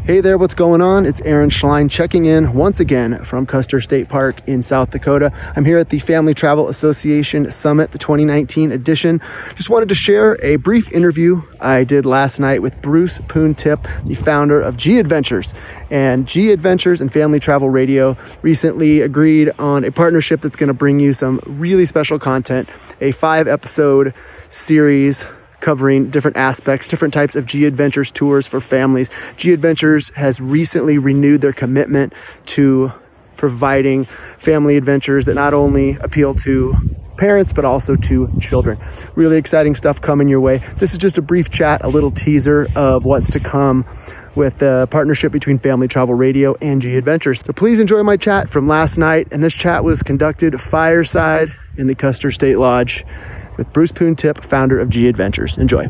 Hey there, what's going on? It's Aaron Schlein checking in once again from Custer State Park in South Dakota. I'm here at the Family Travel Association Summit, the 2019 edition. Just wanted to share a brief interview I did last night with Bruce Poon Tip, the founder of G Adventures. And G Adventures and Family Travel Radio recently agreed on a partnership that's going to bring you some really special content, a five episode series covering different aspects, different types of G Adventures tours for families. G Adventures has recently renewed their commitment to providing family adventures that not only appeal to parents but also to children. Really exciting stuff coming your way. This is just a brief chat, a little teaser of what's to come with the partnership between Family Travel Radio and G Adventures. So please enjoy my chat from last night. And this chat was conducted fireside in the Custer State Lodge with Bruce Poon Tip, founder of G Adventures. Enjoy.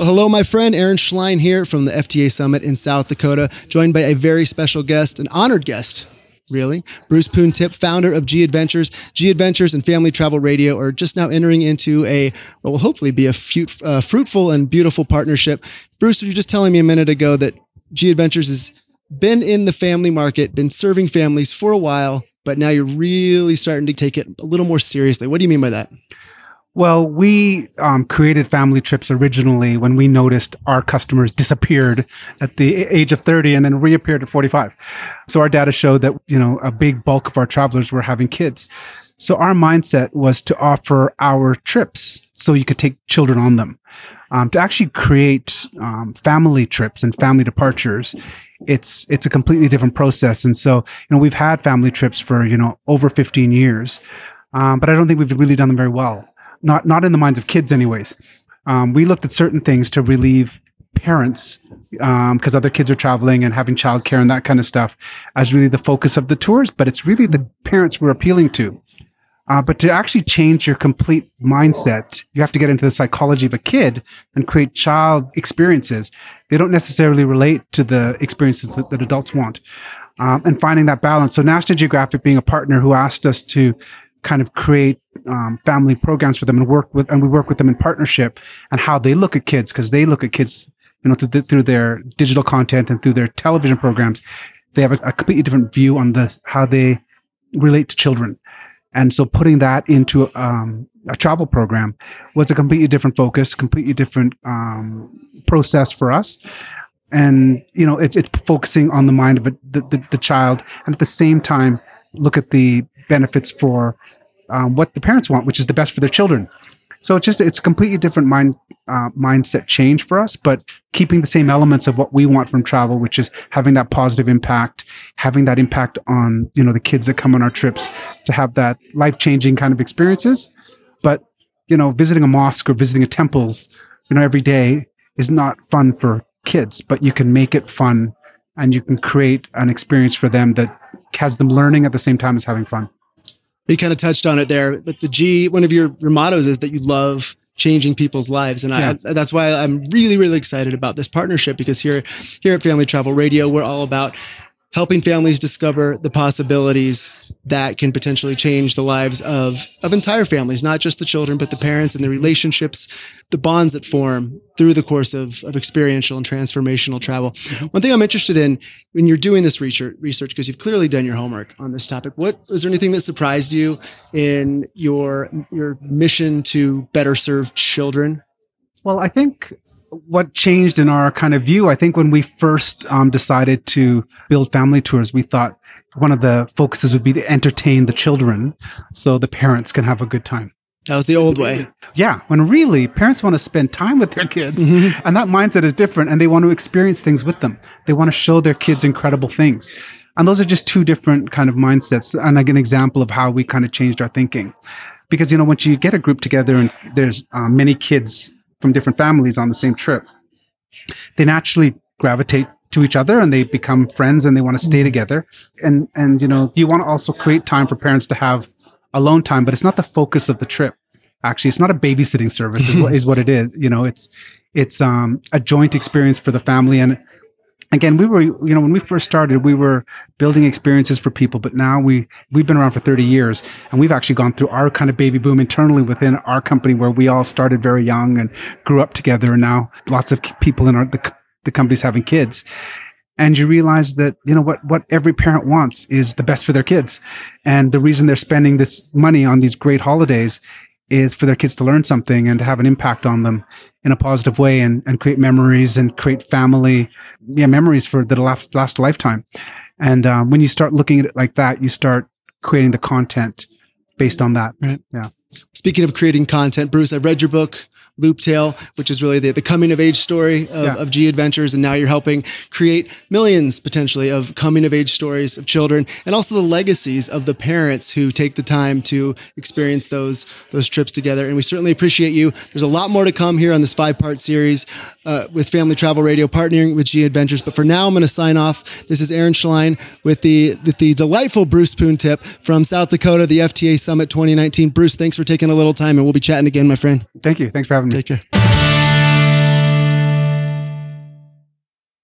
Well, hello, my friend Aaron Schlein here from the FTA Summit in South Dakota, joined by a very special guest, an honored guest, really. Bruce Poon Tip, founder of G Adventures. G Adventures and Family Travel Radio are just now entering into a, what will hopefully be a uh, fruitful and beautiful partnership. Bruce, you were just telling me a minute ago that G Adventures has been in the family market, been serving families for a while, but now you're really starting to take it a little more seriously. What do you mean by that? Well, we um, created family trips originally when we noticed our customers disappeared at the age of 30 and then reappeared at 45. So our data showed that, you know, a big bulk of our travelers were having kids. So our mindset was to offer our trips so you could take children on them. Um, to actually create um, family trips and family departures it's it's a completely different process. And so, you know, we've had family trips for you know over 15 years, um, but I don't think we've really done them very well. Not not in the minds of kids, anyways. Um, we looked at certain things to relieve parents because um, other kids are traveling and having childcare and that kind of stuff as really the focus of the tours. But it's really the parents we're appealing to. Uh, but to actually change your complete mindset, you have to get into the psychology of a kid and create child experiences. They don't necessarily relate to the experiences that, that adults want. Um, and finding that balance. So National Geographic being a partner who asked us to kind of create um, family programs for them and work with, and we work with them in partnership and how they look at kids because they look at kids, you know, through, their digital content and through their television programs. They have a, a completely different view on this, how they relate to children. And so putting that into um, a travel program was a completely different focus, completely different um, process for us. And, you know, it's, it's focusing on the mind of the, the, the child and at the same time, look at the benefits for um, what the parents want, which is the best for their children. So it's just it's a completely different mind uh, mindset change for us, but keeping the same elements of what we want from travel, which is having that positive impact, having that impact on you know the kids that come on our trips to have that life changing kind of experiences. But you know, visiting a mosque or visiting a temples, you know, every day is not fun for kids, but you can make it fun and you can create an experience for them that has them learning at the same time as having fun you kind of touched on it there, but the G, one of your, your mottos is that you love changing people's lives. And yeah. I, that's why I'm really, really excited about this partnership because here, here at Family Travel Radio, we're all about helping families discover the possibilities that can potentially change the lives of, of entire families, not just the children, but the parents and the relationships, the bonds that form through the course of, of experiential and transformational travel. One thing I'm interested in when you're doing this research, research, because you've clearly done your homework on this topic, what was there anything that surprised you in your, your mission to better serve children? Well, I think what changed in our kind of view, I think when we first um, decided to build family tours, we thought one of the focuses would be to entertain the children so the parents can have a good time. That was the old way. Yeah, when really parents want to spend time with their kids mm-hmm. and that mindset is different and they want to experience things with them. They want to show their kids incredible things. And those are just two different kind of mindsets and like an example of how we kind of changed our thinking. Because, you know, once you get a group together and there's uh, many kids from different families on the same trip, they naturally gravitate to each other and they become friends and they want to stay mm. together. And, and, you know, you want to also create time for parents to have alone time, but it's not the focus of the trip. Actually, it's not a babysitting service is, what, is what it is. You know, it's, it's, um, a joint experience for the family. And again, we were, you know, when we first started, we were building experiences for people, but now we, we've been around for 30 years and we've actually gone through our kind of baby boom internally within our company where we all started very young and grew up together. And now lots of people in our, the, the company's having kids. And you realize that, you know, what, what every parent wants is the best for their kids. And the reason they're spending this money on these great holidays is for their kids to learn something and to have an impact on them in a positive way and, and create memories and create family yeah, memories for the last, last lifetime. And um, when you start looking at it like that, you start creating the content based on that. Right? Yeah. Speaking of creating content, Bruce, I've read your book, Looptail, which is really the, the coming of age story of, yeah. of G Adventures. And now you're helping create millions potentially of coming of age stories of children and also the legacies of the parents who take the time to experience those, those trips together. And we certainly appreciate you. There's a lot more to come here on this five part series uh, with Family Travel Radio partnering with G Adventures. But for now, I'm going to sign off. This is Aaron Schlein with the, with the delightful Bruce Poon Tip from South Dakota, the FTA Summit 2019. Bruce, thanks for taking a little time and we'll be chatting again, my friend. Thank you. Thanks for having me. Take care.